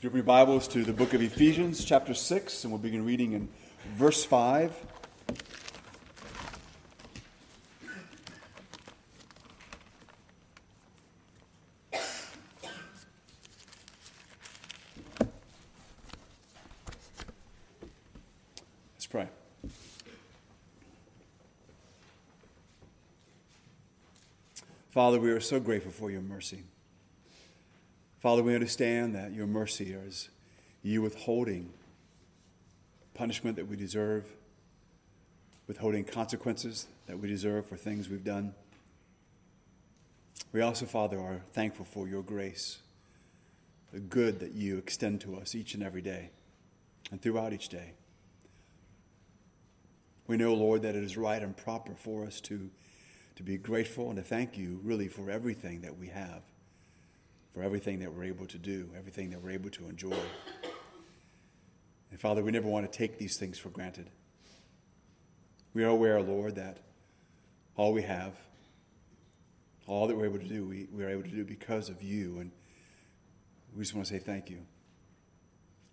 If open your Bibles to the book of Ephesians, chapter 6, and we'll begin reading in verse 5. Let's pray. Father, we are so grateful for your mercy. Father, we understand that your mercy is you withholding punishment that we deserve, withholding consequences that we deserve for things we've done. We also, Father, are thankful for your grace, the good that you extend to us each and every day and throughout each day. We know, Lord, that it is right and proper for us to, to be grateful and to thank you really for everything that we have for everything that we're able to do, everything that we're able to enjoy. And Father, we never want to take these things for granted. We are aware, Lord, that all we have, all that we're able to do, we, we are able to do because of you. And we just want to say thank you.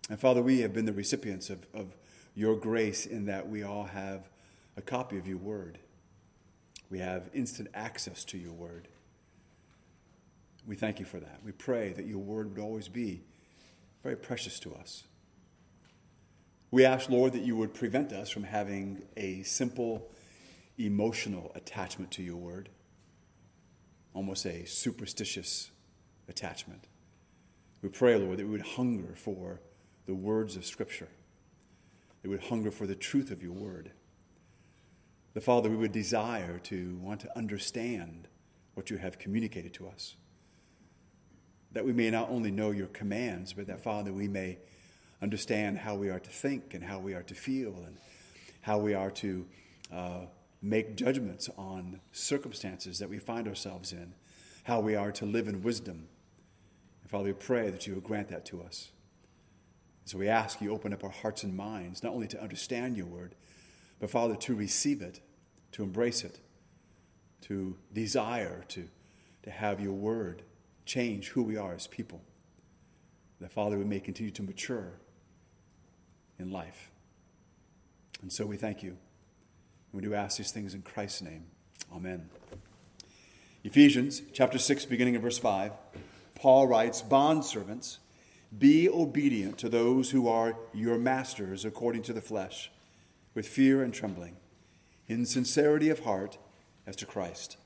And Father, we have been the recipients of, of your grace in that we all have a copy of your word. We have instant access to your word. We thank you for that. We pray that your word would always be very precious to us. We ask, Lord, that you would prevent us from having a simple emotional attachment to your word, almost a superstitious attachment. We pray, Lord, that we would hunger for the words of Scripture, that we would hunger for the truth of your word. The Father, we would desire to want to understand what you have communicated to us that we may not only know your commands, but that, Father, we may understand how we are to think and how we are to feel and how we are to uh, make judgments on circumstances that we find ourselves in, how we are to live in wisdom. And Father, we pray that you will grant that to us. So we ask you open up our hearts and minds, not only to understand your word, but Father, to receive it, to embrace it, to desire to, to have your word change who we are as people. That, Father, we may continue to mature in life. And so we thank you. And we do ask these things in Christ's name. Amen. Ephesians chapter 6, beginning of verse 5, Paul writes, Bondservants, be obedient to those who are your masters according to the flesh, with fear and trembling, in sincerity of heart as to Christ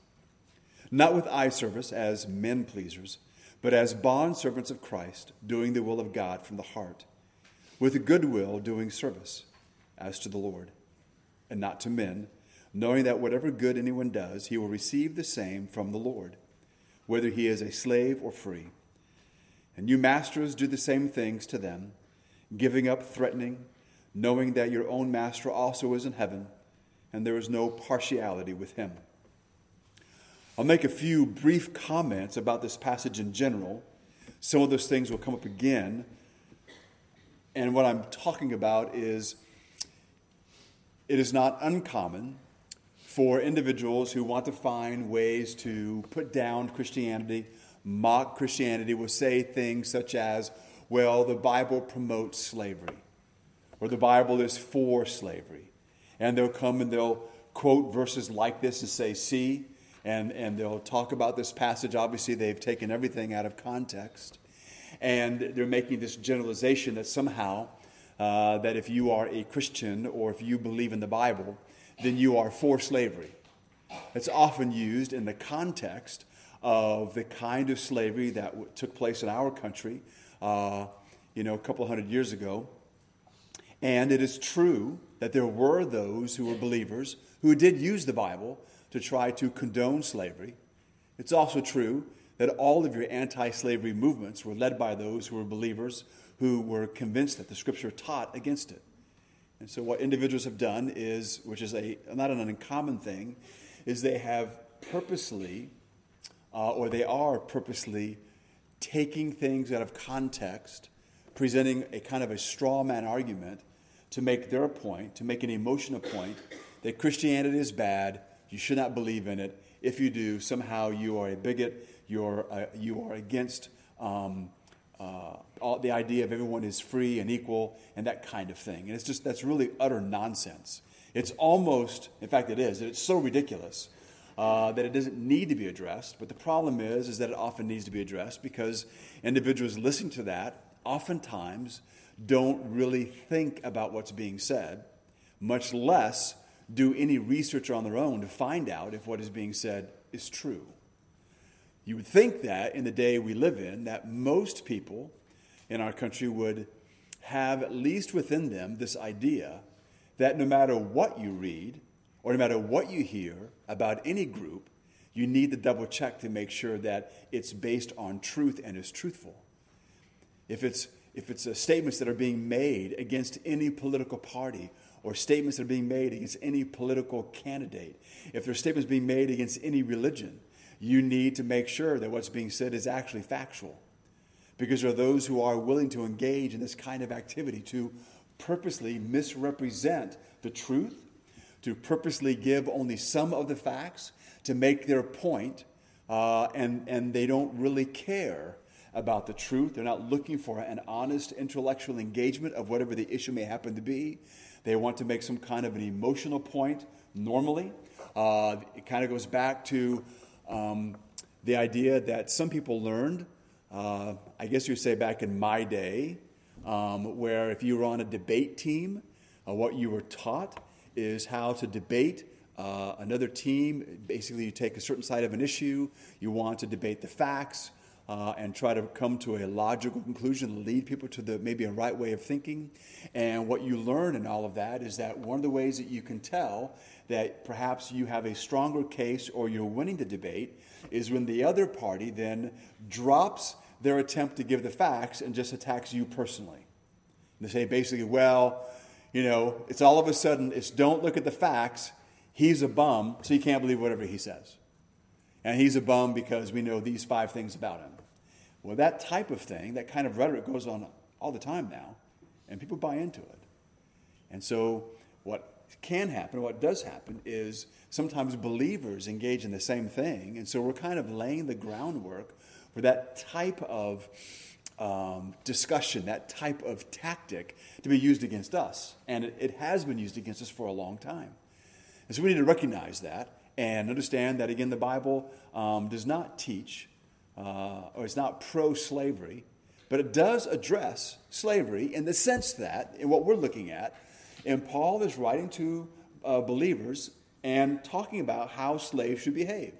not with eye service as men pleasers, but as bondservants of Christ, doing the will of God from the heart, with goodwill doing service as to the Lord, and not to men, knowing that whatever good anyone does, he will receive the same from the Lord, whether he is a slave or free. And you masters do the same things to them, giving up threatening, knowing that your own master also is in heaven, and there is no partiality with him. I'll make a few brief comments about this passage in general. Some of those things will come up again. And what I'm talking about is it is not uncommon for individuals who want to find ways to put down Christianity, mock Christianity, will say things such as, well, the Bible promotes slavery, or the Bible is for slavery. And they'll come and they'll quote verses like this and say, see, and, and they'll talk about this passage. Obviously, they've taken everything out of context. And they're making this generalization that somehow, uh, that if you are a Christian or if you believe in the Bible, then you are for slavery. It's often used in the context of the kind of slavery that w- took place in our country, uh, you know, a couple hundred years ago. And it is true that there were those who were believers who did use the Bible to try to condone slavery. It's also true that all of your anti slavery movements were led by those who were believers who were convinced that the scripture taught against it. And so, what individuals have done is, which is a, not an uncommon thing, is they have purposely, uh, or they are purposely, taking things out of context, presenting a kind of a straw man argument to make their point, to make an emotional point that Christianity is bad you should not believe in it. If you do, somehow you are a bigot, you're, uh, you are against um, uh, all, the idea of everyone is free and equal and that kind of thing. And it's just, that's really utter nonsense. It's almost, in fact, it is, it's so ridiculous uh, that it doesn't need to be addressed. But the problem is, is that it often needs to be addressed because individuals listening to that oftentimes don't really think about what's being said, much less do any research on their own to find out if what is being said is true. You would think that in the day we live in, that most people in our country would have at least within them this idea that no matter what you read or no matter what you hear about any group, you need to double check to make sure that it's based on truth and is truthful. If it's, if it's uh, statements that are being made against any political party or statements that are being made against any political candidate, if there are statements being made against any religion, you need to make sure that what's being said is actually factual. Because there are those who are willing to engage in this kind of activity to purposely misrepresent the truth, to purposely give only some of the facts to make their point, uh, and, and they don't really care about the truth. They're not looking for an honest intellectual engagement of whatever the issue may happen to be. They want to make some kind of an emotional point normally. Uh, it kind of goes back to um, the idea that some people learned, uh, I guess you would say back in my day, um, where if you were on a debate team, uh, what you were taught is how to debate uh, another team. Basically, you take a certain side of an issue, you want to debate the facts. Uh, and try to come to a logical conclusion, lead people to the maybe a right way of thinking. And what you learn in all of that is that one of the ways that you can tell that perhaps you have a stronger case or you're winning the debate is when the other party then drops their attempt to give the facts and just attacks you personally. They say basically, well, you know, it's all of a sudden, it's don't look at the facts. He's a bum, so you can't believe whatever he says. And he's a bum because we know these five things about him. Well, that type of thing, that kind of rhetoric goes on all the time now, and people buy into it. And so, what can happen, what does happen, is sometimes believers engage in the same thing. And so we're kind of laying the groundwork for that type of um, discussion, that type of tactic to be used against us. And it, it has been used against us for a long time. And so we need to recognize that and understand that, again, the Bible um, does not teach uh, or it's not pro slavery, but it does address slavery in the sense that, in what we're looking at, and Paul is writing to uh, believers and talking about how slaves should behave.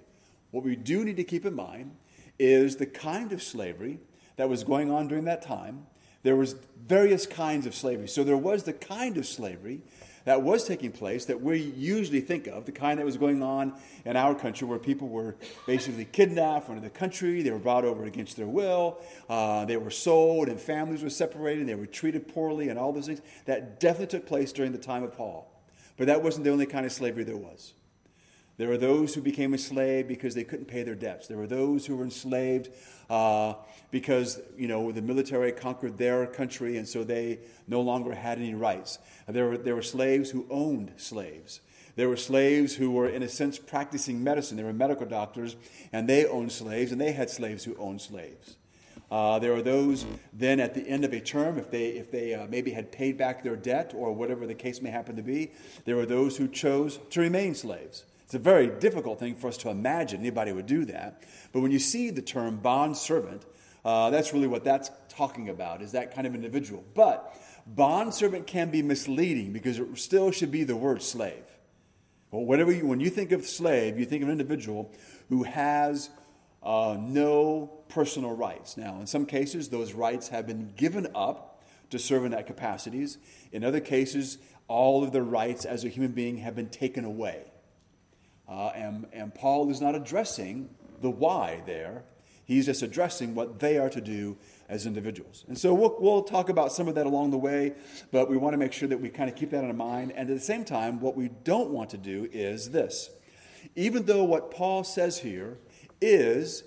What we do need to keep in mind is the kind of slavery that was going on during that time. There was various kinds of slavery. So there was the kind of slavery that was taking place that we usually think of, the kind that was going on in our country where people were basically kidnapped from the country, they were brought over against their will, uh, they were sold, and families were separated, they were treated poorly, and all those things. That definitely took place during the time of Paul. But that wasn't the only kind of slavery there was. There were those who became enslaved because they couldn't pay their debts. There were those who were enslaved uh, because you know the military conquered their country, and so they no longer had any rights. There were, there were slaves who owned slaves. There were slaves who were, in a sense, practicing medicine. They were medical doctors, and they owned slaves, and they had slaves who owned slaves. Uh, there were those then at the end of a term, if they, if they uh, maybe had paid back their debt or whatever the case may happen to be, there were those who chose to remain slaves. It's a very difficult thing for us to imagine anybody would do that. But when you see the term bond servant, uh, that's really what that's talking about, is that kind of individual. But bond servant can be misleading because it still should be the word slave. Well, whatever you, when you think of slave, you think of an individual who has uh, no personal rights. Now, in some cases, those rights have been given up to serve in that capacities. In other cases, all of the rights as a human being have been taken away. Uh, and, and Paul is not addressing the why there. He's just addressing what they are to do as individuals. And so we'll, we'll talk about some of that along the way, but we want to make sure that we kind of keep that in mind. And at the same time, what we don't want to do is this. Even though what Paul says here is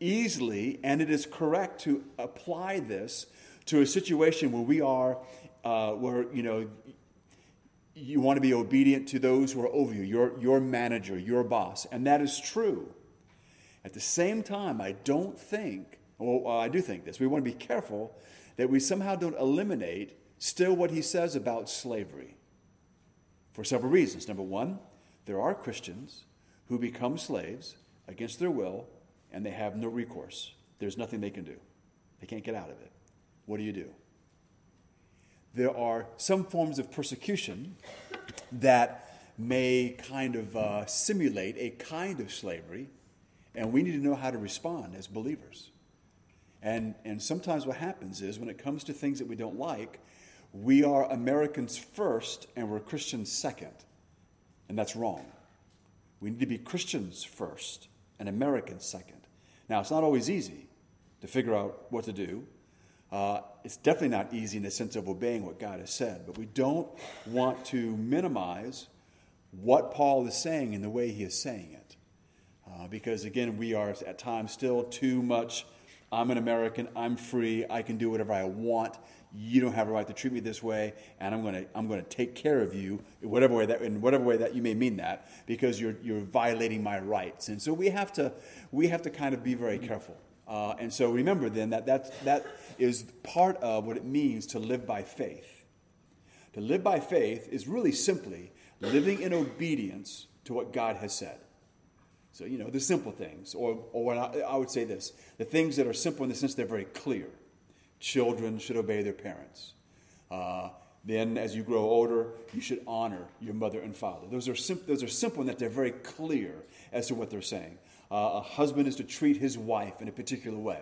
easily, and it is correct to apply this to a situation where we are, uh, where, you know, you want to be obedient to those who are over you, your, your manager, your boss, and that is true. At the same time, I don't think Well, I do think this. We want to be careful that we somehow don't eliminate still what he says about slavery for several reasons. Number one, there are Christians who become slaves against their will and they have no recourse. There's nothing they can do, they can't get out of it. What do you do? There are some forms of persecution that may kind of uh, simulate a kind of slavery, and we need to know how to respond as believers. And, and sometimes what happens is when it comes to things that we don't like, we are Americans first and we're Christians second. And that's wrong. We need to be Christians first and Americans second. Now, it's not always easy to figure out what to do. Uh, it's definitely not easy in the sense of obeying what God has said, but we don't want to minimize what Paul is saying in the way he is saying it. Uh, because, again, we are at times still too much I'm an American, I'm free, I can do whatever I want. You don't have a right to treat me this way, and I'm to I'm to take care of you in whatever way that in whatever way that you may mean that because you're you're violating my rights. And so we have to we have to kind of be very careful. Uh, and so remember then that that that is part of what it means to live by faith. To live by faith is really simply living in obedience to what God has said. So, you know, the simple things, or, or I, I would say this the things that are simple in the sense they're very clear. Children should obey their parents. Uh, then, as you grow older, you should honor your mother and father. Those are, sim- those are simple in that they're very clear as to what they're saying. Uh, a husband is to treat his wife in a particular way.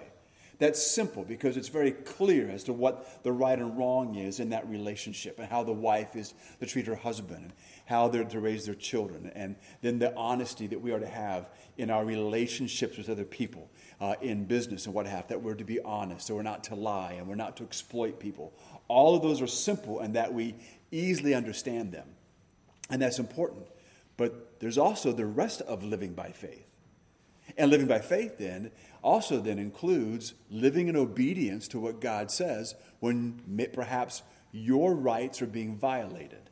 That's simple because it's very clear as to what the right and wrong is in that relationship and how the wife is to treat her husband and how they're to raise their children. And then the honesty that we are to have in our relationships with other people, uh, in business and what have, that we're to be honest, so we're not to lie and we're not to exploit people. All of those are simple and that we easily understand them. And that's important. But there's also the rest of living by faith. And living by faith, then, also then includes living in obedience to what God says when perhaps your rights are being violated.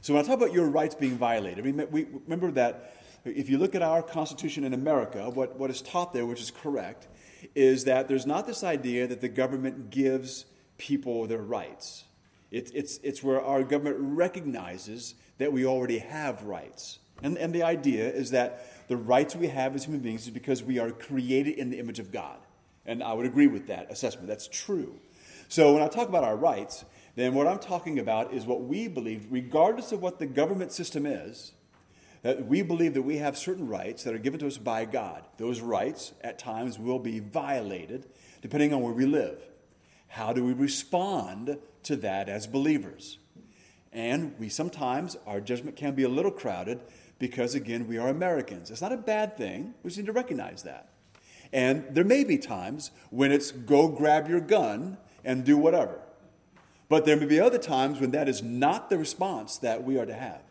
So when I talk about your rights being violated, remember that if you look at our Constitution in America, what, what is taught there, which is correct, is that there's not this idea that the government gives people their rights. It, it's, it's where our government recognizes that we already have rights. And, and the idea is that the rights we have as human beings is because we are created in the image of God. And I would agree with that assessment. That's true. So when I talk about our rights, then what I'm talking about is what we believe, regardless of what the government system is, that we believe that we have certain rights that are given to us by God. Those rights, at times, will be violated depending on where we live. How do we respond to that as believers? And we sometimes, our judgment can be a little crowded because, again, we are Americans. It's not a bad thing. We just need to recognize that. And there may be times when it's go grab your gun and do whatever. But there may be other times when that is not the response that we are to have.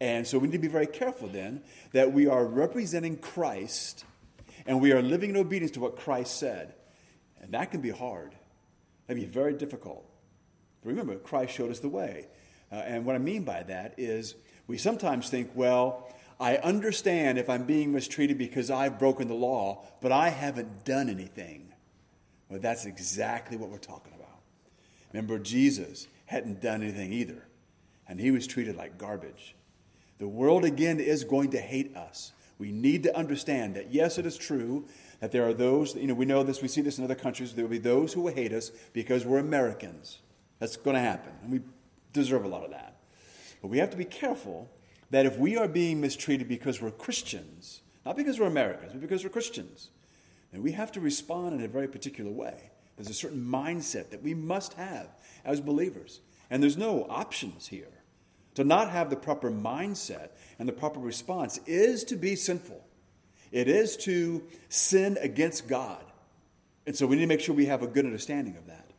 And so we need to be very careful then that we are representing Christ and we are living in obedience to what Christ said. And that can be hard. That can be very difficult. But remember, Christ showed us the way. Uh, and what I mean by that is we sometimes think, well, I understand if I'm being mistreated because I've broken the law, but I haven't done anything. Well, that's exactly what we're talking about. Remember, Jesus hadn't done anything either, and he was treated like garbage. The world, again, is going to hate us. We need to understand that, yes, it is true that there are those, you know, we know this, we see this in other countries, there will be those who will hate us because we're Americans. That's going to happen, and we deserve a lot of that. But we have to be careful that if we are being mistreated because we're Christians, not because we're Americans, but because we're Christians, then we have to respond in a very particular way. There's a certain mindset that we must have as believers. And there's no options here. To not have the proper mindset and the proper response is to be sinful. It is to sin against God. And so we need to make sure we have a good understanding of that.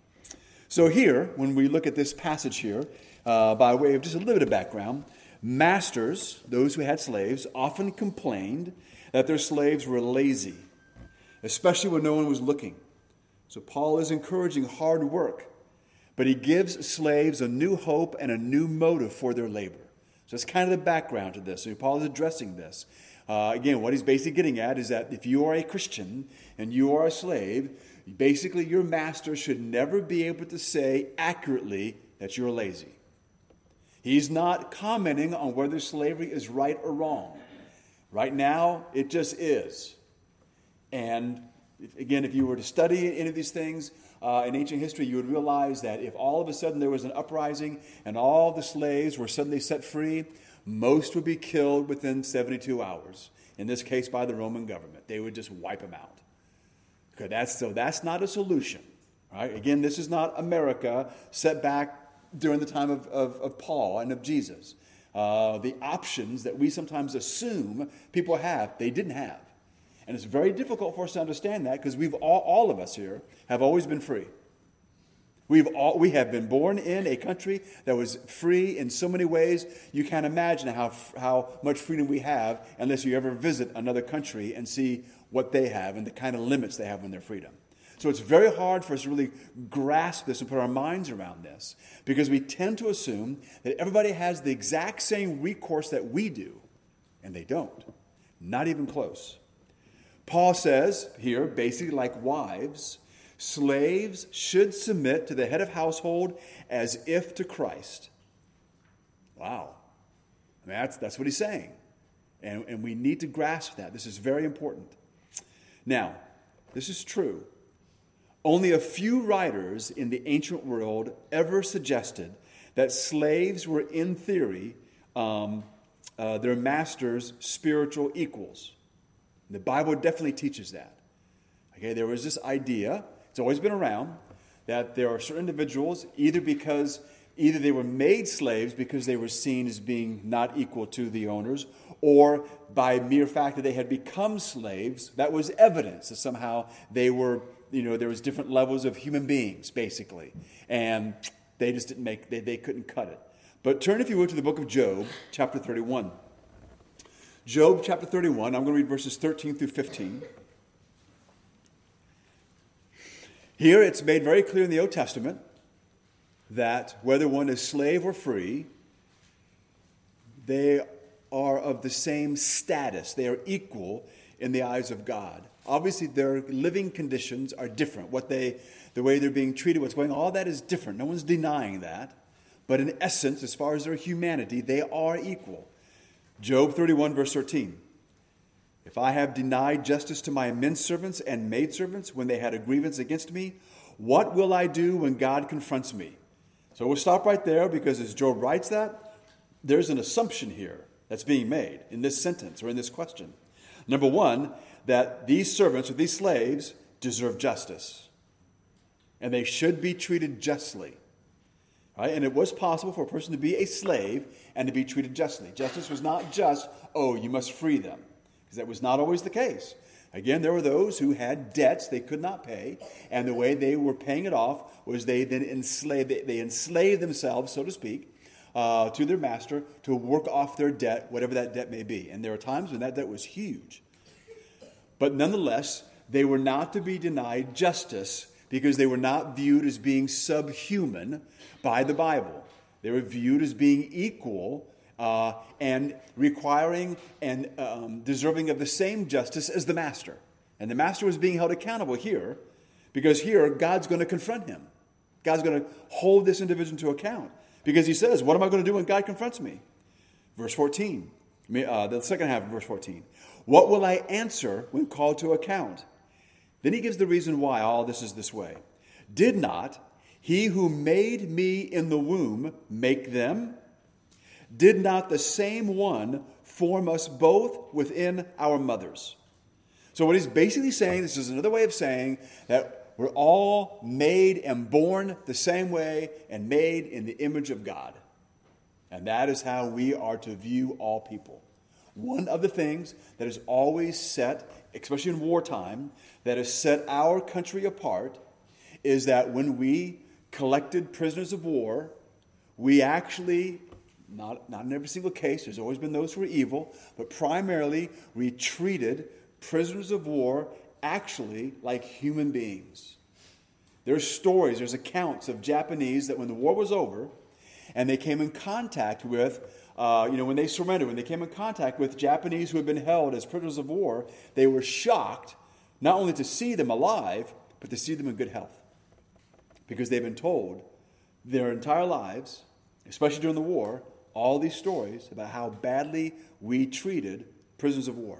So, here, when we look at this passage here, uh, by way of just a little bit of background, masters, those who had slaves, often complained that their slaves were lazy, especially when no one was looking. So Paul is encouraging hard work, but he gives slaves a new hope and a new motive for their labor. So that's kind of the background to this. So Paul is addressing this. Uh, again, what he's basically getting at is that if you are a Christian and you are a slave, Basically, your master should never be able to say accurately that you're lazy. He's not commenting on whether slavery is right or wrong. Right now, it just is. And again, if you were to study any of these things uh, in ancient history, you would realize that if all of a sudden there was an uprising and all the slaves were suddenly set free, most would be killed within 72 hours. In this case, by the Roman government. They would just wipe them out. Okay, that's, so that's not a solution. Right? Again, this is not America set back during the time of, of, of Paul and of Jesus. Uh, the options that we sometimes assume people have, they didn't have. And it's very difficult for us to understand that because we've all, all of us here have always been free. We've all, we have been born in a country that was free in so many ways. You can't imagine how, how much freedom we have unless you ever visit another country and see what they have and the kind of limits they have on their freedom. So it's very hard for us to really grasp this and put our minds around this because we tend to assume that everybody has the exact same recourse that we do, and they don't. Not even close. Paul says here, basically like wives, slaves should submit to the head of household as if to Christ. Wow. I mean, that's, that's what he's saying. And, and we need to grasp that. This is very important. Now, this is true. Only a few writers in the ancient world ever suggested that slaves were, in theory, um, uh, their master's spiritual equals. The Bible definitely teaches that. Okay, there was this idea, it's always been around, that there are certain individuals, either because either they were made slaves because they were seen as being not equal to the owners, or by mere fact that they had become slaves, that was evidence that somehow they were, you know, there was different levels of human beings, basically. And they just didn't make, they, they couldn't cut it. But turn, if you will, to the book of Job, chapter 31. Job chapter 31, I'm going to read verses 13 through 15. Here it's made very clear in the Old Testament that whether one is slave or free, they are of the same status. They are equal in the eyes of God. Obviously, their living conditions are different. What they, the way they're being treated, what's going on, all that is different. No one's denying that. But in essence, as far as their humanity, they are equal. Job 31, verse 13. If I have denied justice to my men servants and maid servants when they had a grievance against me, what will I do when God confronts me? So we'll stop right there because as Job writes that, there's an assumption here that's being made in this sentence or in this question. Number one, that these servants or these slaves deserve justice, and they should be treated justly. Right? And it was possible for a person to be a slave and to be treated justly. Justice was not just, oh, you must free them, because that was not always the case. Again, there were those who had debts they could not pay, and the way they were paying it off was they then enslaved, they enslaved themselves, so to speak, uh, to their master to work off their debt, whatever that debt may be. And there were times when that debt was huge. But nonetheless, they were not to be denied justice because they were not viewed as being subhuman by the Bible. They were viewed as being equal uh, and requiring and um, deserving of the same justice as the master. And the master was being held accountable here because here God's going to confront him. God's going to hold this individual to account because he says, What am I going to do when God confronts me? Verse 14, uh, the second half of verse 14. What will I answer when called to account? Then he gives the reason why all this is this way. Did not he who made me in the womb make them? Did not the same one form us both within our mothers? So, what he's basically saying, this is another way of saying that we're all made and born the same way and made in the image of God. And that is how we are to view all people. One of the things that is always set, especially in wartime, that has set our country apart is that when we collected prisoners of war, we actually, not, not in every single case, there's always been those who were evil, but primarily we treated prisoners of war actually like human beings. There's stories, there's accounts of Japanese that when the war was over and they came in contact with, uh, you know, when they surrendered, when they came in contact with Japanese who had been held as prisoners of war, they were shocked not only to see them alive, but to see them in good health. Because they've been told their entire lives, especially during the war, all these stories about how badly we treated prisoners of war.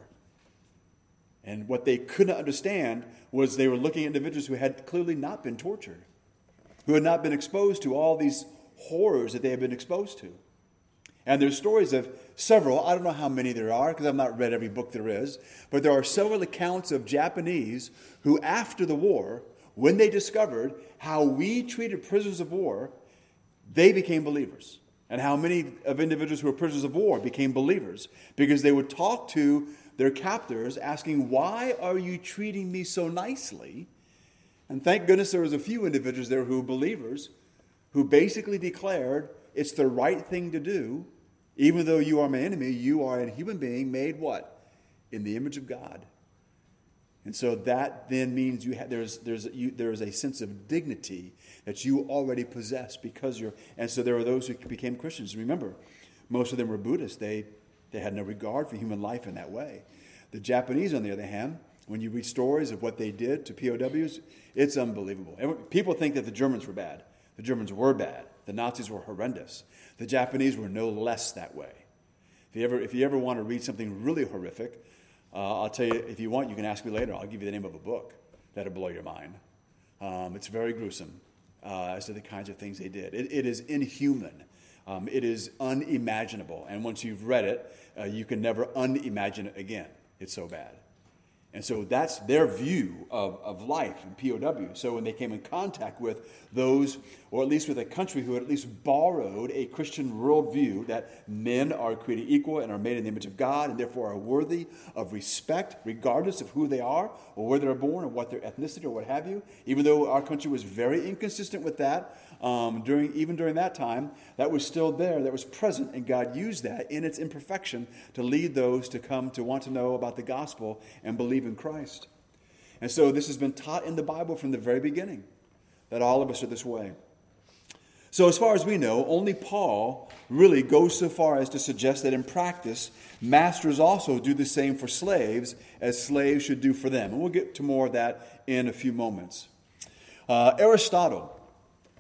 And what they couldn't understand was they were looking at individuals who had clearly not been tortured, who had not been exposed to all these horrors that they had been exposed to. And there's stories of several, I don't know how many there are because I've not read every book there is, but there are several accounts of Japanese who, after the war, when they discovered how we treated prisoners of war, they became believers. And how many of individuals who were prisoners of war became believers because they would talk to their captors asking, Why are you treating me so nicely? And thank goodness there was a few individuals there who were believers who basically declared, it's the right thing to do. Even though you are my enemy, you are a human being made what? In the image of God. And so that then means you have, there's, there's, you, there's a sense of dignity that you already possess because you're. And so there are those who became Christians. Remember, most of them were Buddhists. They, they had no regard for human life in that way. The Japanese, on the other hand, when you read stories of what they did to POWs, it's unbelievable. People think that the Germans were bad. The Germans were bad. The Nazis were horrendous. The Japanese were no less that way. If you ever, if you ever want to read something really horrific, uh, I'll tell you, if you want, you can ask me later. I'll give you the name of a book that'll blow your mind. Um, it's very gruesome uh, as to the kinds of things they did. it, it is inhuman. Um, it is unimaginable. And once you've read it, uh, you can never unimagine it again. It's so bad. And so that's their view of, of life and POW. So when they came in contact with those, or at least with a country who had at least borrowed a Christian worldview that men are created equal and are made in the image of God and therefore are worthy of respect, regardless of who they are or where they're born or what their ethnicity or what have you, even though our country was very inconsistent with that, um, during, even during that time, that was still there, that was present, and God used that in its imperfection to lead those to come to want to know about the gospel and believe in Christ. And so this has been taught in the Bible from the very beginning that all of us are this way. So, as far as we know, only Paul really goes so far as to suggest that in practice, masters also do the same for slaves as slaves should do for them. And we'll get to more of that in a few moments. Uh, Aristotle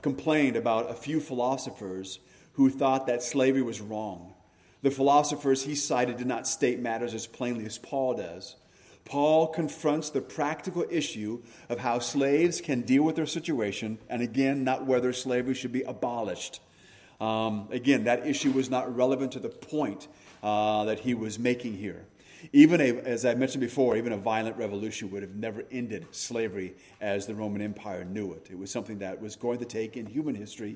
complained about a few philosophers who thought that slavery was wrong. The philosophers he cited did not state matters as plainly as Paul does. Paul confronts the practical issue of how slaves can deal with their situation, and again, not whether slavery should be abolished. Um, again, that issue was not relevant to the point uh, that he was making here. Even a, as I mentioned before, even a violent revolution would have never ended slavery as the Roman Empire knew it. It was something that was going to take in human history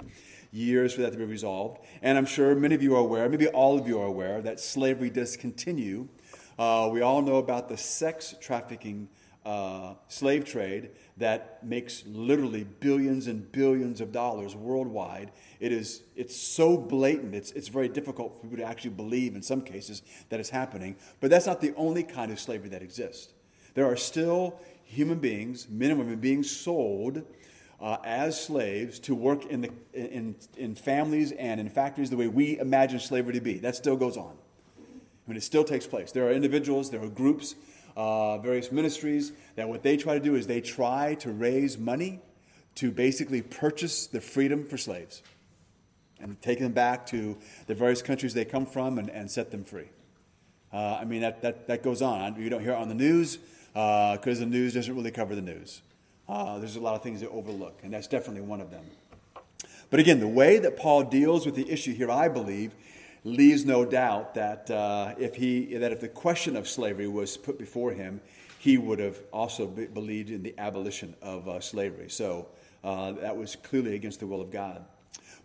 years for that to be resolved. And I'm sure many of you are aware, maybe all of you are aware, that slavery does continue. Uh, we all know about the sex trafficking uh, slave trade that makes literally billions and billions of dollars worldwide. It is, it's so blatant, it's, it's very difficult for people to actually believe in some cases that it's happening. But that's not the only kind of slavery that exists. There are still human beings, men and women, being sold uh, as slaves to work in, the, in, in families and in factories the way we imagine slavery to be. That still goes on. I mean, it still takes place. There are individuals, there are groups uh, various ministries, that what they try to do is they try to raise money to basically purchase the freedom for slaves and take them back to the various countries they come from and, and set them free. Uh, I mean, that, that, that goes on. You don't hear it on the news because uh, the news doesn't really cover the news. Uh, there's a lot of things they overlook, and that's definitely one of them. But again, the way that Paul deals with the issue here, I believe, leaves no doubt that uh, if he that if the question of slavery was put before him, he would have also be, believed in the abolition of uh, slavery. So uh, that was clearly against the will of God.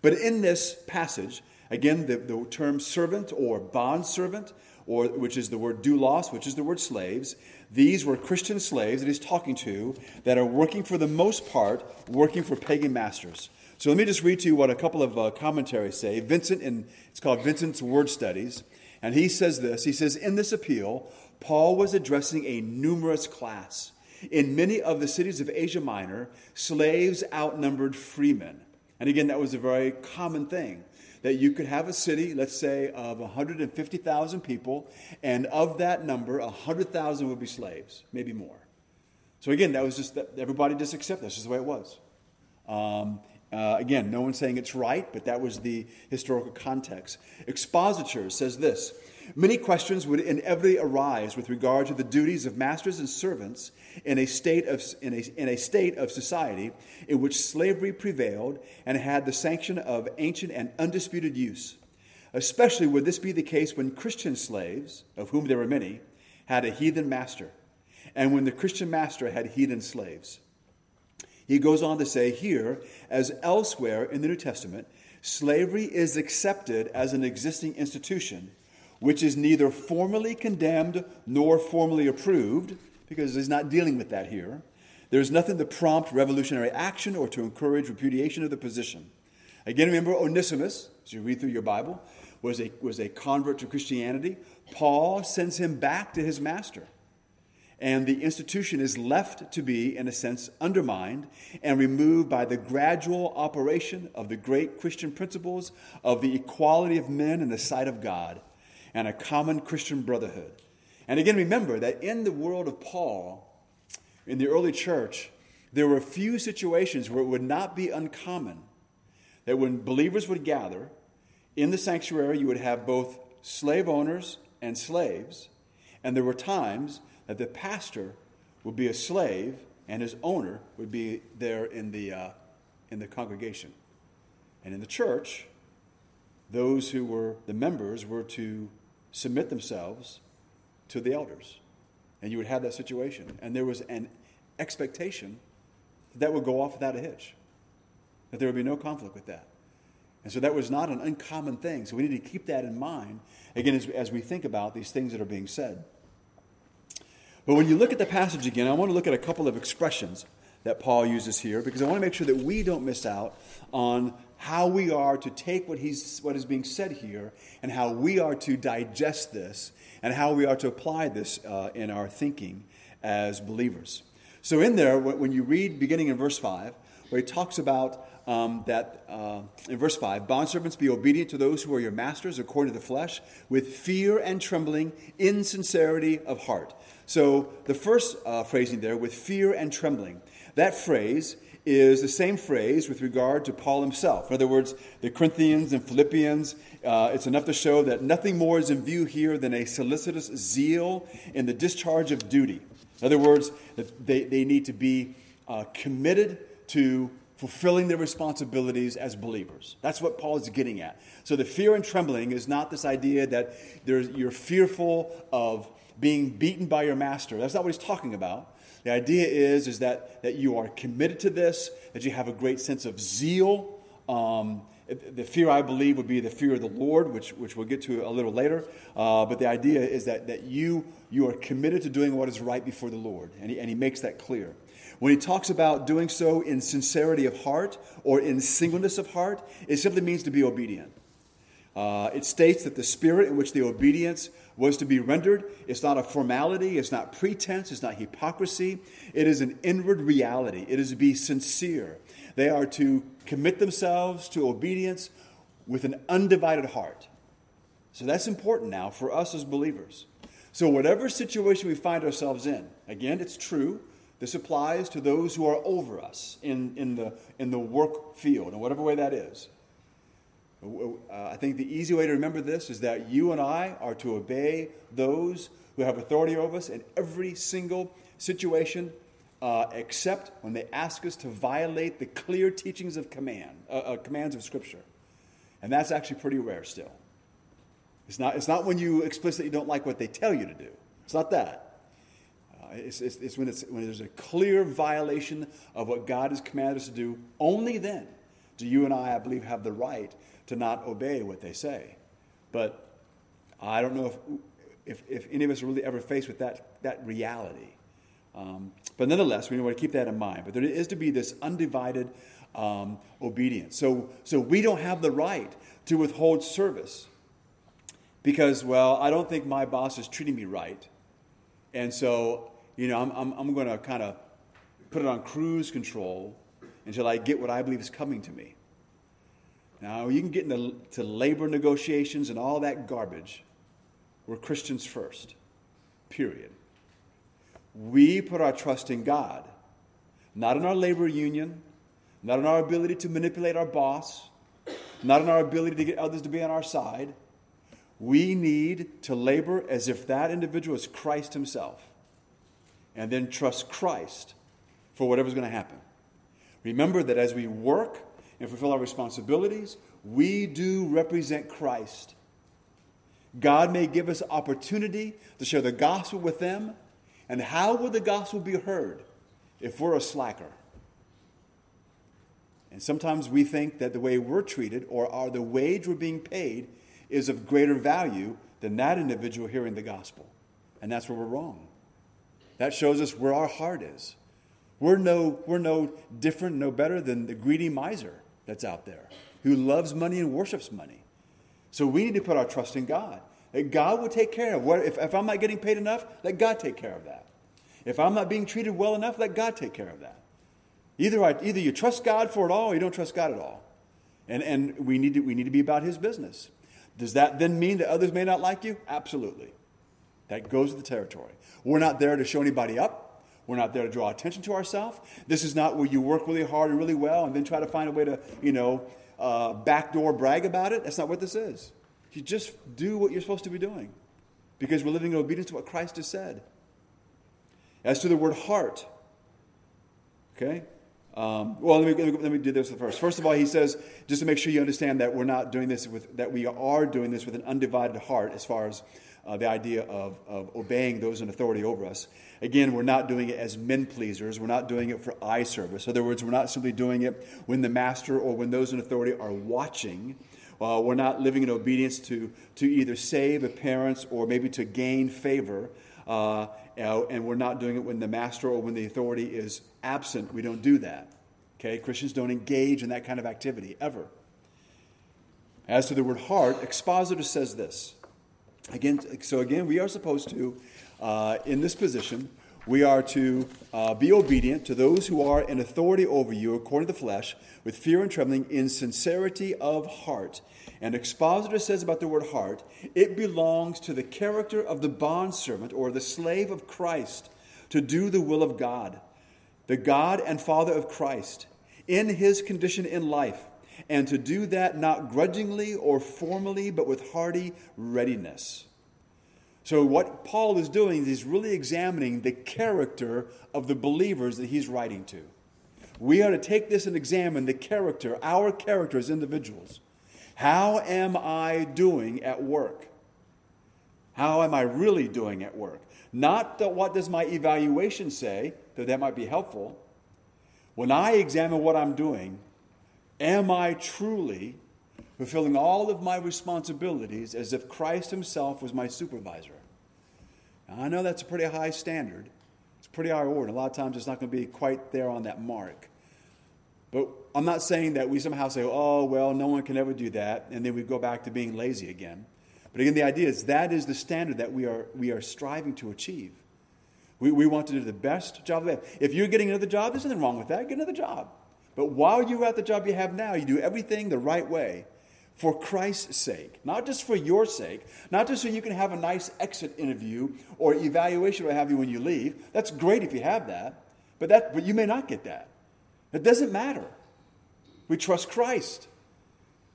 But in this passage, again, the, the term servant or bond servant, or which is the word doulos, which is the word slaves. These were Christian slaves that he's talking to that are working for the most part, working for pagan masters. So let me just read to you what a couple of uh, commentaries say. Vincent, in, it's called Vincent's Word Studies, and he says this. He says, In this appeal, Paul was addressing a numerous class. In many of the cities of Asia Minor, slaves outnumbered freemen. And again, that was a very common thing that you could have a city, let's say, of 150,000 people, and of that number, 100,000 would be slaves, maybe more. So again, that was just that everybody just accepted this is the way it was. Um, uh, again, no one's saying it's right, but that was the historical context. Expositor says this Many questions would inevitably arise with regard to the duties of masters and servants in a state of, in a, in a state of society in which slavery prevailed and had the sanction of ancient and undisputed use. Especially would this be the case when Christian slaves, of whom there were many, had a heathen master, and when the Christian master had heathen slaves. He goes on to say here, as elsewhere in the New Testament, slavery is accepted as an existing institution which is neither formally condemned nor formally approved, because he's not dealing with that here. There's nothing to prompt revolutionary action or to encourage repudiation of the position. Again, remember Onesimus, as you read through your Bible, was a, was a convert to Christianity. Paul sends him back to his master. And the institution is left to be, in a sense, undermined and removed by the gradual operation of the great Christian principles of the equality of men in the sight of God and a common Christian brotherhood. And again, remember that in the world of Paul, in the early church, there were few situations where it would not be uncommon that when believers would gather in the sanctuary, you would have both slave owners and slaves. And there were times that the pastor would be a slave and his owner would be there in the, uh, in the congregation. And in the church, those who were the members were to submit themselves to the elders. And you would have that situation. And there was an expectation that would go off without a hitch, that there would be no conflict with that. And so that was not an uncommon thing. So we need to keep that in mind, again, as, as we think about these things that are being said. But when you look at the passage again, I want to look at a couple of expressions that Paul uses here because I want to make sure that we don't miss out on how we are to take what, he's, what is being said here and how we are to digest this and how we are to apply this uh, in our thinking as believers. So, in there, when you read beginning in verse 5, where he talks about um, that uh, in verse 5 bondservants be obedient to those who are your masters according to the flesh with fear and trembling in sincerity of heart so the first uh, phrasing there with fear and trembling that phrase is the same phrase with regard to Paul himself. In other words, the Corinthians and Philippians, uh, it's enough to show that nothing more is in view here than a solicitous zeal in the discharge of duty. In other words, that they, they need to be uh, committed to fulfilling their responsibilities as believers. That's what Paul is getting at. So the fear and trembling is not this idea that you're fearful of being beaten by your master. That's not what he's talking about. The idea is, is that, that you are committed to this, that you have a great sense of zeal. Um, the fear, I believe, would be the fear of the Lord, which, which we'll get to a little later. Uh, but the idea is that, that you, you are committed to doing what is right before the Lord, and he, and he makes that clear. When he talks about doing so in sincerity of heart or in singleness of heart, it simply means to be obedient. Uh, it states that the spirit in which the obedience was to be rendered is not a formality, it's not pretense, it's not hypocrisy. It is an inward reality. It is to be sincere. They are to commit themselves to obedience with an undivided heart. So that's important now for us as believers. So, whatever situation we find ourselves in, again, it's true. This applies to those who are over us in, in, the, in the work field, in whatever way that is. Uh, I think the easy way to remember this is that you and I are to obey those who have authority over us in every single situation, uh, except when they ask us to violate the clear teachings of command, uh, uh, commands of Scripture. And that's actually pretty rare still. It's not, it's not when you explicitly don't like what they tell you to do. It's not that. It's, it's, it's, when it's when there's a clear violation of what God has commanded us to do. Only then do you and I, I believe, have the right to not obey what they say. But I don't know if, if, if any of us are really ever faced with that, that reality. Um, but nonetheless, we want to keep that in mind. But there is to be this undivided um, obedience. So, so we don't have the right to withhold service because, well, I don't think my boss is treating me right. And so, you know, I'm, I'm, I'm going to kind of put it on cruise control until I get what I believe is coming to me. Now, you can get into to labor negotiations and all that garbage. We're Christians first, period. we put our trust in God, not in our labor union, not in our ability to manipulate our boss, not in our ability to get others to be on our side. We need to labor as if that individual is Christ himself and then trust Christ for whatever's going to happen. Remember that as we work and fulfill our responsibilities, we do represent Christ. God may give us opportunity to share the gospel with them. And how will the gospel be heard if we're a slacker? And sometimes we think that the way we're treated or are the wage we're being paid is of greater value than that individual hearing the gospel. And that's where we're wrong. That shows us where our heart is. We're no, we're no different, no better than the greedy miser that's out there who loves money and worships money. So we need to put our trust in God. That God will take care of what if, if I'm not getting paid enough, let God take care of that. If I'm not being treated well enough, let God take care of that. Either, I, either you trust God for it all or you don't trust God at all. And, and we, need to, we need to be about His business. Does that then mean that others may not like you? Absolutely. That goes with the territory. We're not there to show anybody up. We're not there to draw attention to ourselves. This is not where you work really hard and really well and then try to find a way to, you know, uh, backdoor brag about it. That's not what this is. You just do what you're supposed to be doing because we're living in obedience to what Christ has said. As to the word heart, okay, um, well, let me, let me do this first. First of all, he says, just to make sure you understand that we're not doing this with, that we are doing this with an undivided heart as far as uh, the idea of, of obeying those in authority over us. Again, we're not doing it as men pleasers. We're not doing it for eye service. In other words, we're not simply doing it when the master or when those in authority are watching. Uh, we're not living in obedience to, to either save appearance or maybe to gain favor. Uh, and we're not doing it when the master or when the authority is absent. We don't do that. Okay? Christians don't engage in that kind of activity ever. As to the word heart, expositor says this. Again, so again, we are supposed to, uh, in this position, we are to uh, be obedient to those who are in authority over you according to the flesh, with fear and trembling, in sincerity of heart. And expositor says about the word heart, it belongs to the character of the bondservant or the slave of Christ to do the will of God, the God and Father of Christ, in his condition in life, and to do that not grudgingly or formally, but with hearty readiness. So, what Paul is doing is he's really examining the character of the believers that he's writing to. We are to take this and examine the character, our character as individuals. How am I doing at work? How am I really doing at work? Not what does my evaluation say, though that might be helpful. When I examine what I'm doing, am I truly fulfilling all of my responsibilities as if Christ Himself was my supervisor? Now, I know that's a pretty high standard. It's pretty high order. A lot of times it's not going to be quite there on that mark. But I'm not saying that we somehow say, oh, well, no one can ever do that, and then we go back to being lazy again. But again, the idea is that is the standard that we are, we are striving to achieve. We, we want to do the best job of it. If you're getting another job, there's nothing wrong with that. Get another job. But while you're at the job you have now, you do everything the right way for Christ's sake, not just for your sake, not just so you can have a nice exit interview or evaluation or have you when you leave. That's great if you have that, but, that, but you may not get that. It doesn't matter. We trust Christ.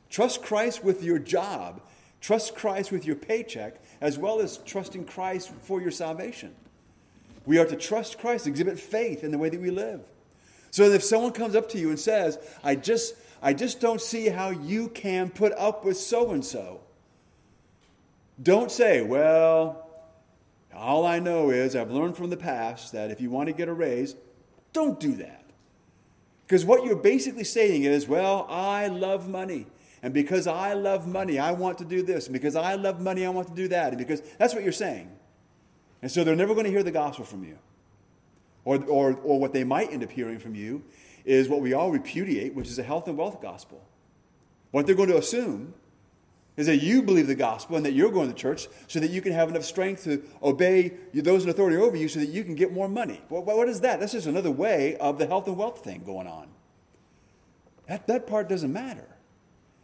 Trust Christ with your job. Trust Christ with your paycheck, as well as trusting Christ for your salvation. We are to trust Christ, exhibit faith in the way that we live. So if someone comes up to you and says, I just I just don't see how you can put up with so and so. Don't say, well, all I know is I've learned from the past that if you want to get a raise, don't do that. Because what you're basically saying is, well, I love money. And because I love money, I want to do this. And because I love money, I want to do that. And because that's what you're saying. And so they're never going to hear the gospel from you. Or, or, or what they might end up hearing from you is what we all repudiate, which is a health and wealth gospel. What they're going to assume is that you believe the gospel and that you're going to church so that you can have enough strength to obey those in authority over you so that you can get more money. what is that? That's just another way of the health and wealth thing going on. That, that part doesn't matter.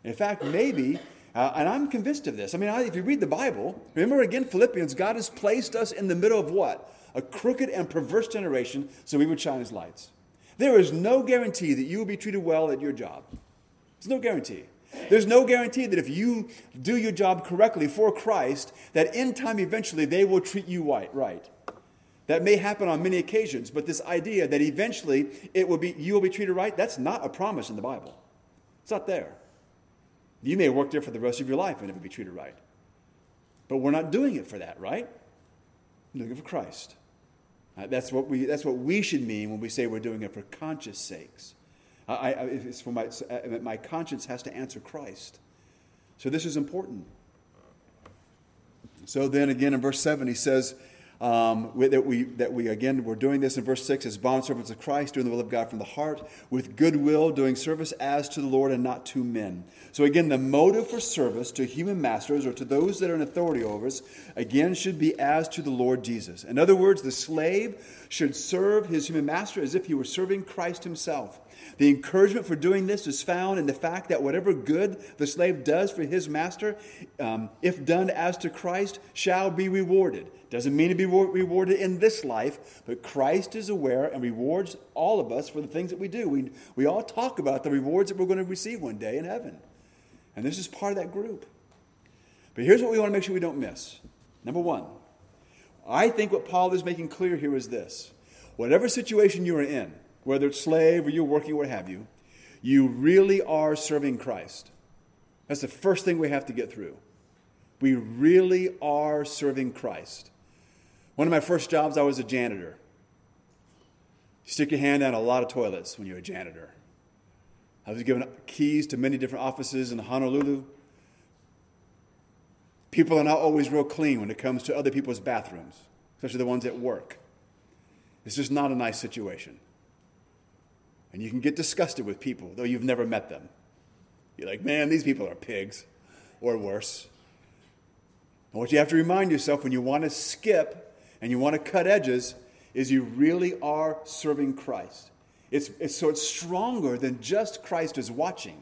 In fact, maybe, uh, and I'm convinced of this. I mean, if you read the Bible, remember again Philippians, God has placed us in the middle of what? A crooked and perverse generation so we would shine as lights. There is no guarantee that you will be treated well at your job. There's no guarantee. There's no guarantee that if you do your job correctly for Christ, that in time eventually they will treat you right. That may happen on many occasions, but this idea that eventually it will be you will be treated right, that's not a promise in the Bible. It's not there. You may work there for the rest of your life and never be treated right. But we're not doing it for that, right? We're doing it for Christ. Uh, that's, what we, that's what we should mean when we say we're doing it for conscience sakes. I, I, it's for my, uh, my conscience has to answer Christ. So this is important. So then again in verse 7, he says, um, that, we, that we, again, we're doing this in verse 6 as bondservants of Christ, doing the will of God from the heart, with goodwill, doing service as to the Lord and not to men. So, again, the motive for service to human masters or to those that are in authority over us, again, should be as to the Lord Jesus. In other words, the slave should serve his human master as if he were serving Christ himself. The encouragement for doing this is found in the fact that whatever good the slave does for his master, um, if done as to Christ, shall be rewarded. Doesn't mean to be rewarded in this life, but Christ is aware and rewards all of us for the things that we do. We, we all talk about the rewards that we're going to receive one day in heaven. And this is part of that group. But here's what we want to make sure we don't miss. Number one, I think what Paul is making clear here is this whatever situation you are in, whether it's slave or you're working, what have you, you really are serving Christ. That's the first thing we have to get through. We really are serving Christ. One of my first jobs, I was a janitor. You stick your hand down a lot of toilets when you're a janitor. I was given keys to many different offices in Honolulu. People are not always real clean when it comes to other people's bathrooms, especially the ones at work. It's just not a nice situation. And you can get disgusted with people, though you've never met them. You're like, man, these people are pigs, or worse. And what you have to remind yourself when you want to skip and you want to cut edges is you really are serving Christ. It's, it's, so it's stronger than just Christ is watching.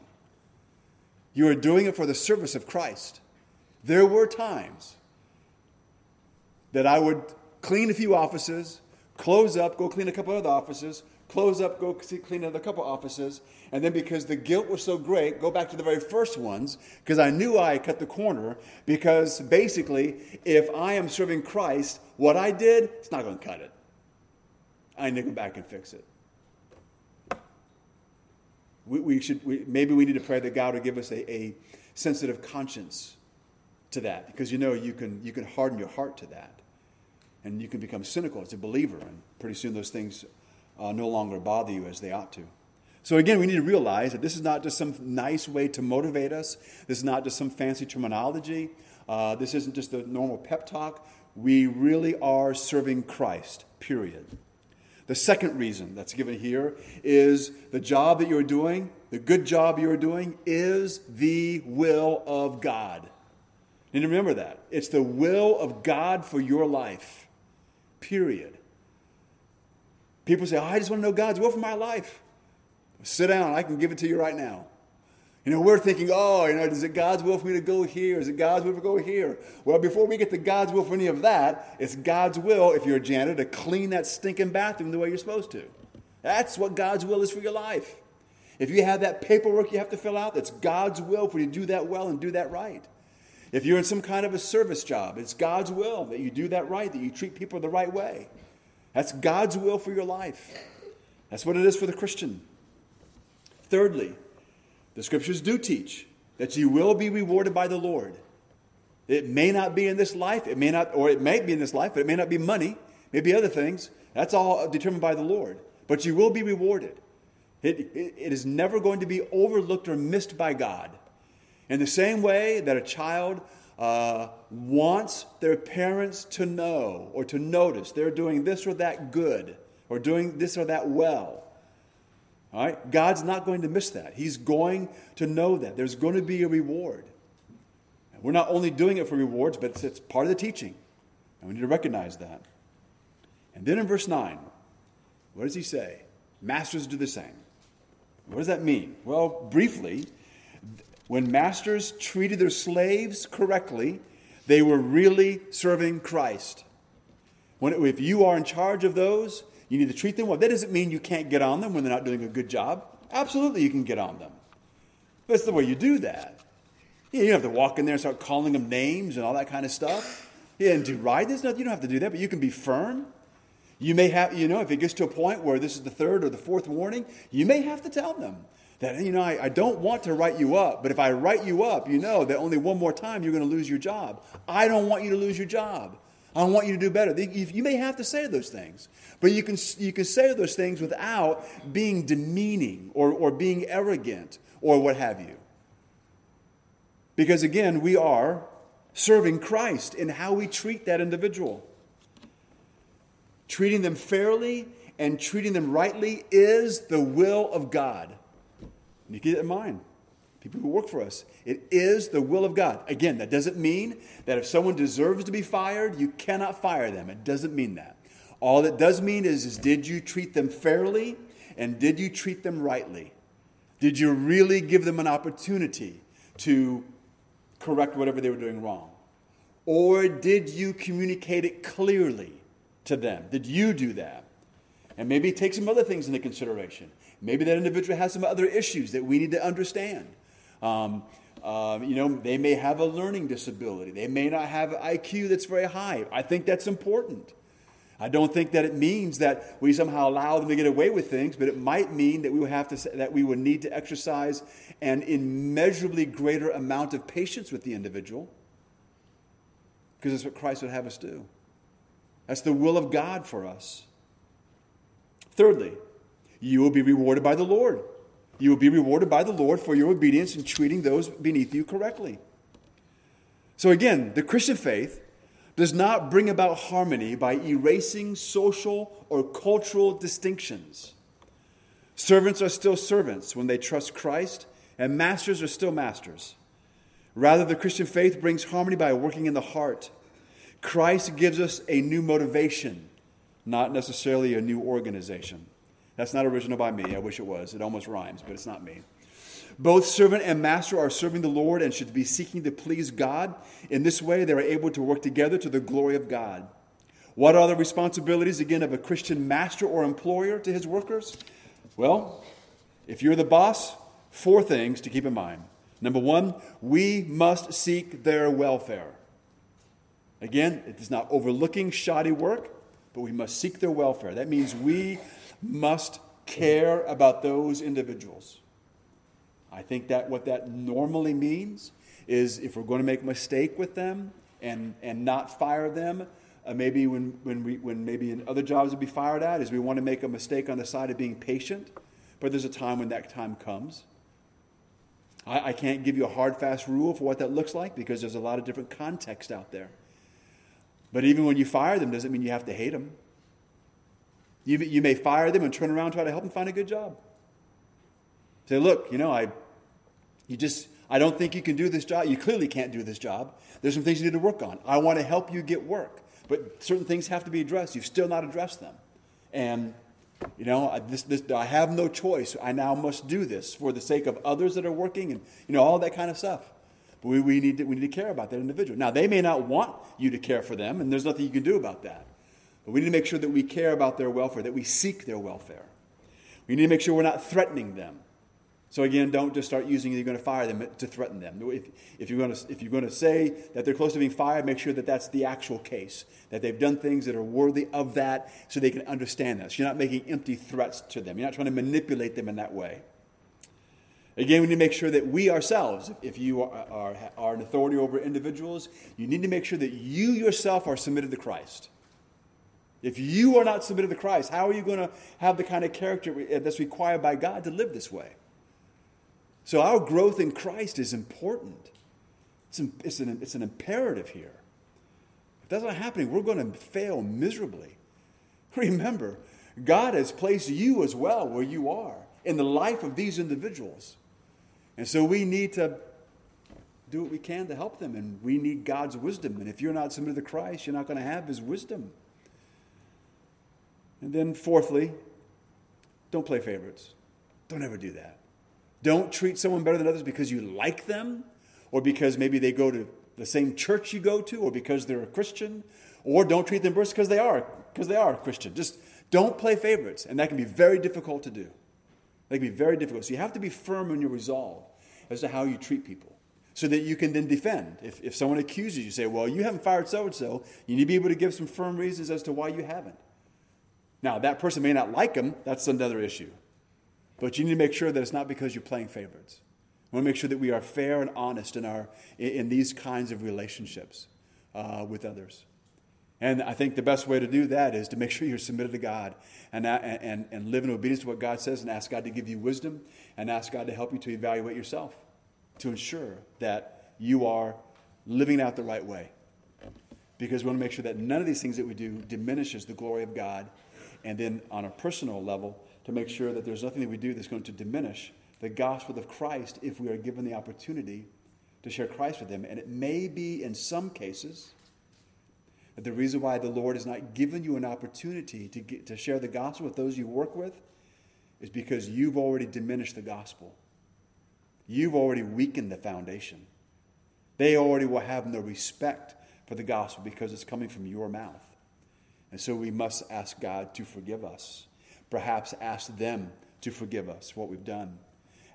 You are doing it for the service of Christ. There were times that I would clean a few offices, close up, go clean a couple of other offices, close up, go see, clean another couple offices, and then because the guilt was so great, go back to the very first ones because I knew I cut the corner. Because basically, if I am serving Christ, what I did, it's not going to cut it. I need to go back and fix it. We, we should we, maybe we need to pray that God would give us a, a sensitive conscience to that because you know you can you can harden your heart to that and you can become cynical as a believer and pretty soon those things uh, no longer bother you as they ought to. So, again, we need to realize that this is not just some nice way to motivate us, this is not just some fancy terminology, uh, this isn't just a normal pep talk. We really are serving Christ, period. The second reason that's given here is the job that you're doing, the good job you're doing, is the will of God. And remember that. It's the will of God for your life, period. People say, oh, I just want to know God's will for my life. Sit down, I can give it to you right now. You know, we're thinking, oh, you know, is it God's will for me to go here? Is it God's will to go here? Well, before we get to God's will for any of that, it's God's will, if you're a janitor, to clean that stinking bathroom the way you're supposed to. That's what God's will is for your life. If you have that paperwork you have to fill out, that's God's will for you to do that well and do that right. If you're in some kind of a service job, it's God's will that you do that right, that you treat people the right way. That's God's will for your life. That's what it is for the Christian. Thirdly, the scriptures do teach that you will be rewarded by the Lord. It may not be in this life, it may not, or it may be in this life, but it may not be money, maybe other things. That's all determined by the Lord. But you will be rewarded. It, it, it is never going to be overlooked or missed by God. In the same way that a child uh, wants their parents to know or to notice they're doing this or that good or doing this or that well. All right? God's not going to miss that. He's going to know that. There's going to be a reward. we're not only doing it for rewards, but it's, it's part of the teaching. And we need to recognize that. And then in verse 9, what does he say? Masters do the same. What does that mean? Well, briefly, when masters treated their slaves correctly, they were really serving Christ. When, if you are in charge of those, you need to treat them well. That doesn't mean you can't get on them when they're not doing a good job. Absolutely, you can get on them. That's the way you do that. You don't have to walk in there and start calling them names and all that kind of stuff. Yeah, and deride this, no, you don't have to do that, but you can be firm. You may have, you know, if it gets to a point where this is the third or the fourth warning, you may have to tell them that, you know, I, I don't want to write you up, but if I write you up, you know that only one more time you're going to lose your job. I don't want you to lose your job. I want you to do better. You may have to say those things, but you can, you can say those things without being demeaning or, or being arrogant or what have you. Because again, we are serving Christ in how we treat that individual. Treating them fairly and treating them rightly is the will of God. You keep it in mind. People who work for us. It is the will of God. Again, that doesn't mean that if someone deserves to be fired, you cannot fire them. It doesn't mean that. All it does mean is, is did you treat them fairly and did you treat them rightly? Did you really give them an opportunity to correct whatever they were doing wrong? Or did you communicate it clearly to them? Did you do that? And maybe take some other things into consideration. Maybe that individual has some other issues that we need to understand. Um, uh, you know, they may have a learning disability. They may not have an IQ that's very high. I think that's important. I don't think that it means that we somehow allow them to get away with things, but it might mean that we would have to that we would need to exercise an immeasurably greater amount of patience with the individual, because that's what Christ would have us do. That's the will of God for us. Thirdly, you will be rewarded by the Lord. You will be rewarded by the Lord for your obedience in treating those beneath you correctly. So, again, the Christian faith does not bring about harmony by erasing social or cultural distinctions. Servants are still servants when they trust Christ, and masters are still masters. Rather, the Christian faith brings harmony by working in the heart. Christ gives us a new motivation, not necessarily a new organization. That's not original by me. I wish it was. It almost rhymes, but it's not me. Both servant and master are serving the Lord and should be seeking to please God. In this way, they are able to work together to the glory of God. What are the responsibilities, again, of a Christian master or employer to his workers? Well, if you're the boss, four things to keep in mind. Number one, we must seek their welfare. Again, it is not overlooking shoddy work, but we must seek their welfare. That means we must care about those individuals. I think that what that normally means is if we're going to make a mistake with them and, and not fire them, uh, maybe when, when, we, when maybe in other jobs would be fired at, is we want to make a mistake on the side of being patient, but there's a time when that time comes. I, I can't give you a hard, fast rule for what that looks like because there's a lot of different context out there. But even when you fire them, doesn't mean you have to hate them. You, you may fire them and turn around and try to help them find a good job. Say, look, you know, I, you just, I don't think you can do this job. You clearly can't do this job. There's some things you need to work on. I want to help you get work, but certain things have to be addressed. You've still not addressed them. And, you know, I, this, this, I have no choice. I now must do this for the sake of others that are working and, you know, all that kind of stuff. But we, we, need to, we need to care about that individual. Now, they may not want you to care for them, and there's nothing you can do about that. But we need to make sure that we care about their welfare, that we seek their welfare. We need to make sure we're not threatening them. So again, don't just start using you're going to fire them to threaten them. If, if, you're going to, if you're going to say that they're close to being fired, make sure that that's the actual case, that they've done things that are worthy of that so they can understand that. So you're not making empty threats to them. You're not trying to manipulate them in that way. Again, we need to make sure that we ourselves, if you are, are, are an authority over individuals, you need to make sure that you yourself are submitted to Christ. If you are not submitted to Christ, how are you going to have the kind of character uh, that's required by God to live this way? So, our growth in Christ is important. It's an, it's an, it's an imperative here. If that's not happening, we're going to fail miserably. Remember, God has placed you as well where you are in the life of these individuals. And so we need to do what we can to help them, and we need God's wisdom. And if you're not submitted to Christ, you're not going to have His wisdom. And then, fourthly, don't play favorites. Don't ever do that. Don't treat someone better than others because you like them, or because maybe they go to the same church you go to, or because they're a Christian, Or don't treat them worse because they are because they are a Christian. Just don't play favorites, and that can be very difficult to do. That can be very difficult. So you have to be firm in your resolve as to how you treat people so that you can then defend. If, if someone accuses you, say, well, you haven't fired so and so, you need to be able to give some firm reasons as to why you haven't. Now, that person may not like them, that's another issue. But you need to make sure that it's not because you're playing favorites. We want to make sure that we are fair and honest in, our, in these kinds of relationships uh, with others. And I think the best way to do that is to make sure you're submitted to God and, and, and live in obedience to what God says and ask God to give you wisdom and ask God to help you to evaluate yourself to ensure that you are living out the right way. Because we want to make sure that none of these things that we do diminishes the glory of God. And then on a personal level, to make sure that there's nothing that we do that's going to diminish the gospel of Christ if we are given the opportunity to share Christ with them. And it may be in some cases that the reason why the Lord has not given you an opportunity to, get, to share the gospel with those you work with is because you've already diminished the gospel. You've already weakened the foundation. They already will have no respect for the gospel because it's coming from your mouth. And so we must ask God to forgive us. Perhaps ask them to forgive us what we've done.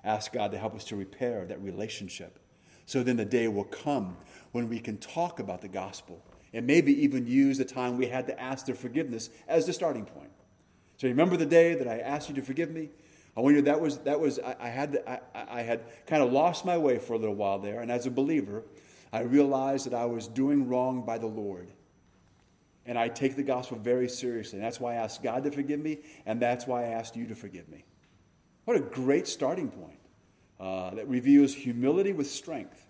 Ask God to help us to repair that relationship. So then the day will come when we can talk about the gospel and maybe even use the time we had to ask their forgiveness as the starting point. So remember the day that I asked you to forgive me? I wonder that was that was I, I had I, I had kind of lost my way for a little while there, and as a believer, I realized that I was doing wrong by the Lord. And I take the gospel very seriously. And that's why I asked God to forgive me, and that's why I asked you to forgive me. What a great starting point uh, that reveals humility with strength.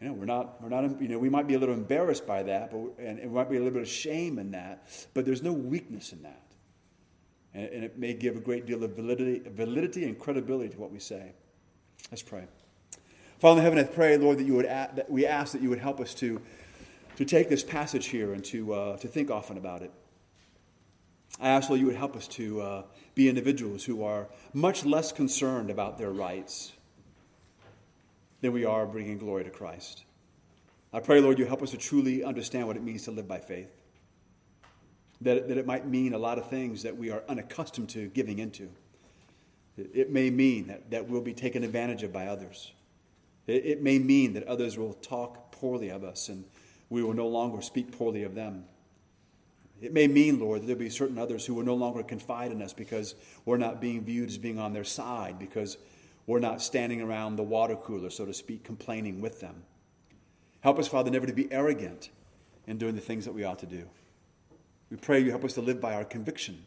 You know, we're not, we're not, you know, we might be a little embarrassed by that, but, and it might be a little bit of shame in that, but there's no weakness in that. And, and it may give a great deal of validity, validity and credibility to what we say. Let's pray. Father in heaven, I pray, Lord, that you would, that we ask that you would help us to, to take this passage here and to, uh, to think often about it. I ask, Lord, you would help us to uh, be individuals who are much less concerned about their rights than we are bringing glory to Christ. I pray, Lord, you help us to truly understand what it means to live by faith. That, that it might mean a lot of things that we are unaccustomed to giving into. It may mean that, that we'll be taken advantage of by others. It, it may mean that others will talk poorly of us and we will no longer speak poorly of them. It may mean, Lord, that there'll be certain others who will no longer confide in us because we're not being viewed as being on their side, because we're not standing around the water cooler, so to speak, complaining with them. Help us, Father, never to be arrogant in doing the things that we ought to do. We pray you help us to live by our conviction,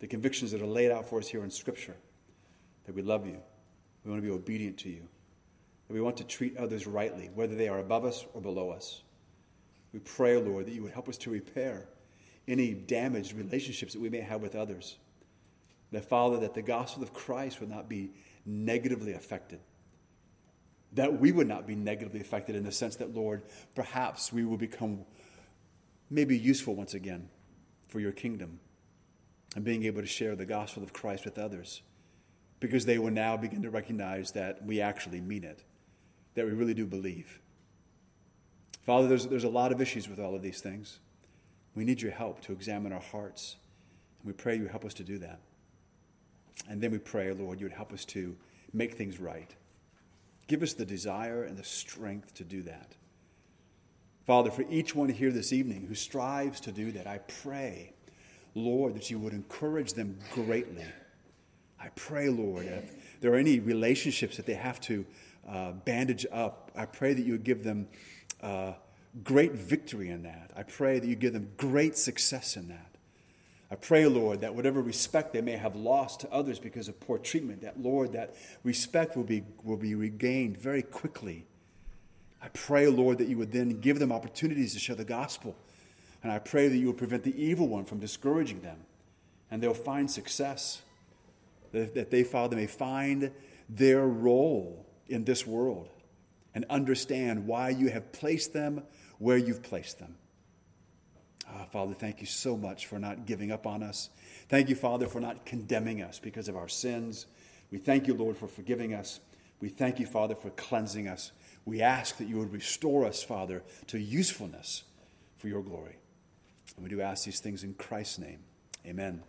the convictions that are laid out for us here in Scripture, that we love you, we want to be obedient to you, that we want to treat others rightly, whether they are above us or below us. We pray, Lord, that you would help us to repair any damaged relationships that we may have with others. That, Father, that the gospel of Christ would not be negatively affected. That we would not be negatively affected in the sense that, Lord, perhaps we will become maybe useful once again for your kingdom and being able to share the gospel of Christ with others because they will now begin to recognize that we actually mean it, that we really do believe. Father, there's, there's a lot of issues with all of these things. We need your help to examine our hearts. And we pray you help us to do that. And then we pray, Lord, you would help us to make things right. Give us the desire and the strength to do that. Father, for each one here this evening who strives to do that, I pray, Lord, that you would encourage them greatly. I pray, Lord, if there are any relationships that they have to uh, bandage up, I pray that you would give them uh, great victory in that. I pray that you give them great success in that. I pray, Lord, that whatever respect they may have lost to others because of poor treatment, that, Lord, that respect will be, will be regained very quickly. I pray, Lord, that you would then give them opportunities to share the gospel. And I pray that you would prevent the evil one from discouraging them. And they'll find success. That, that they, Father, may find their role in this world and understand why you have placed them where you've placed them. Oh, Father, thank you so much for not giving up on us. Thank you, Father, for not condemning us because of our sins. We thank you, Lord, for forgiving us. We thank you, Father, for cleansing us. We ask that you would restore us, Father, to usefulness for your glory. And we do ask these things in Christ's name. Amen.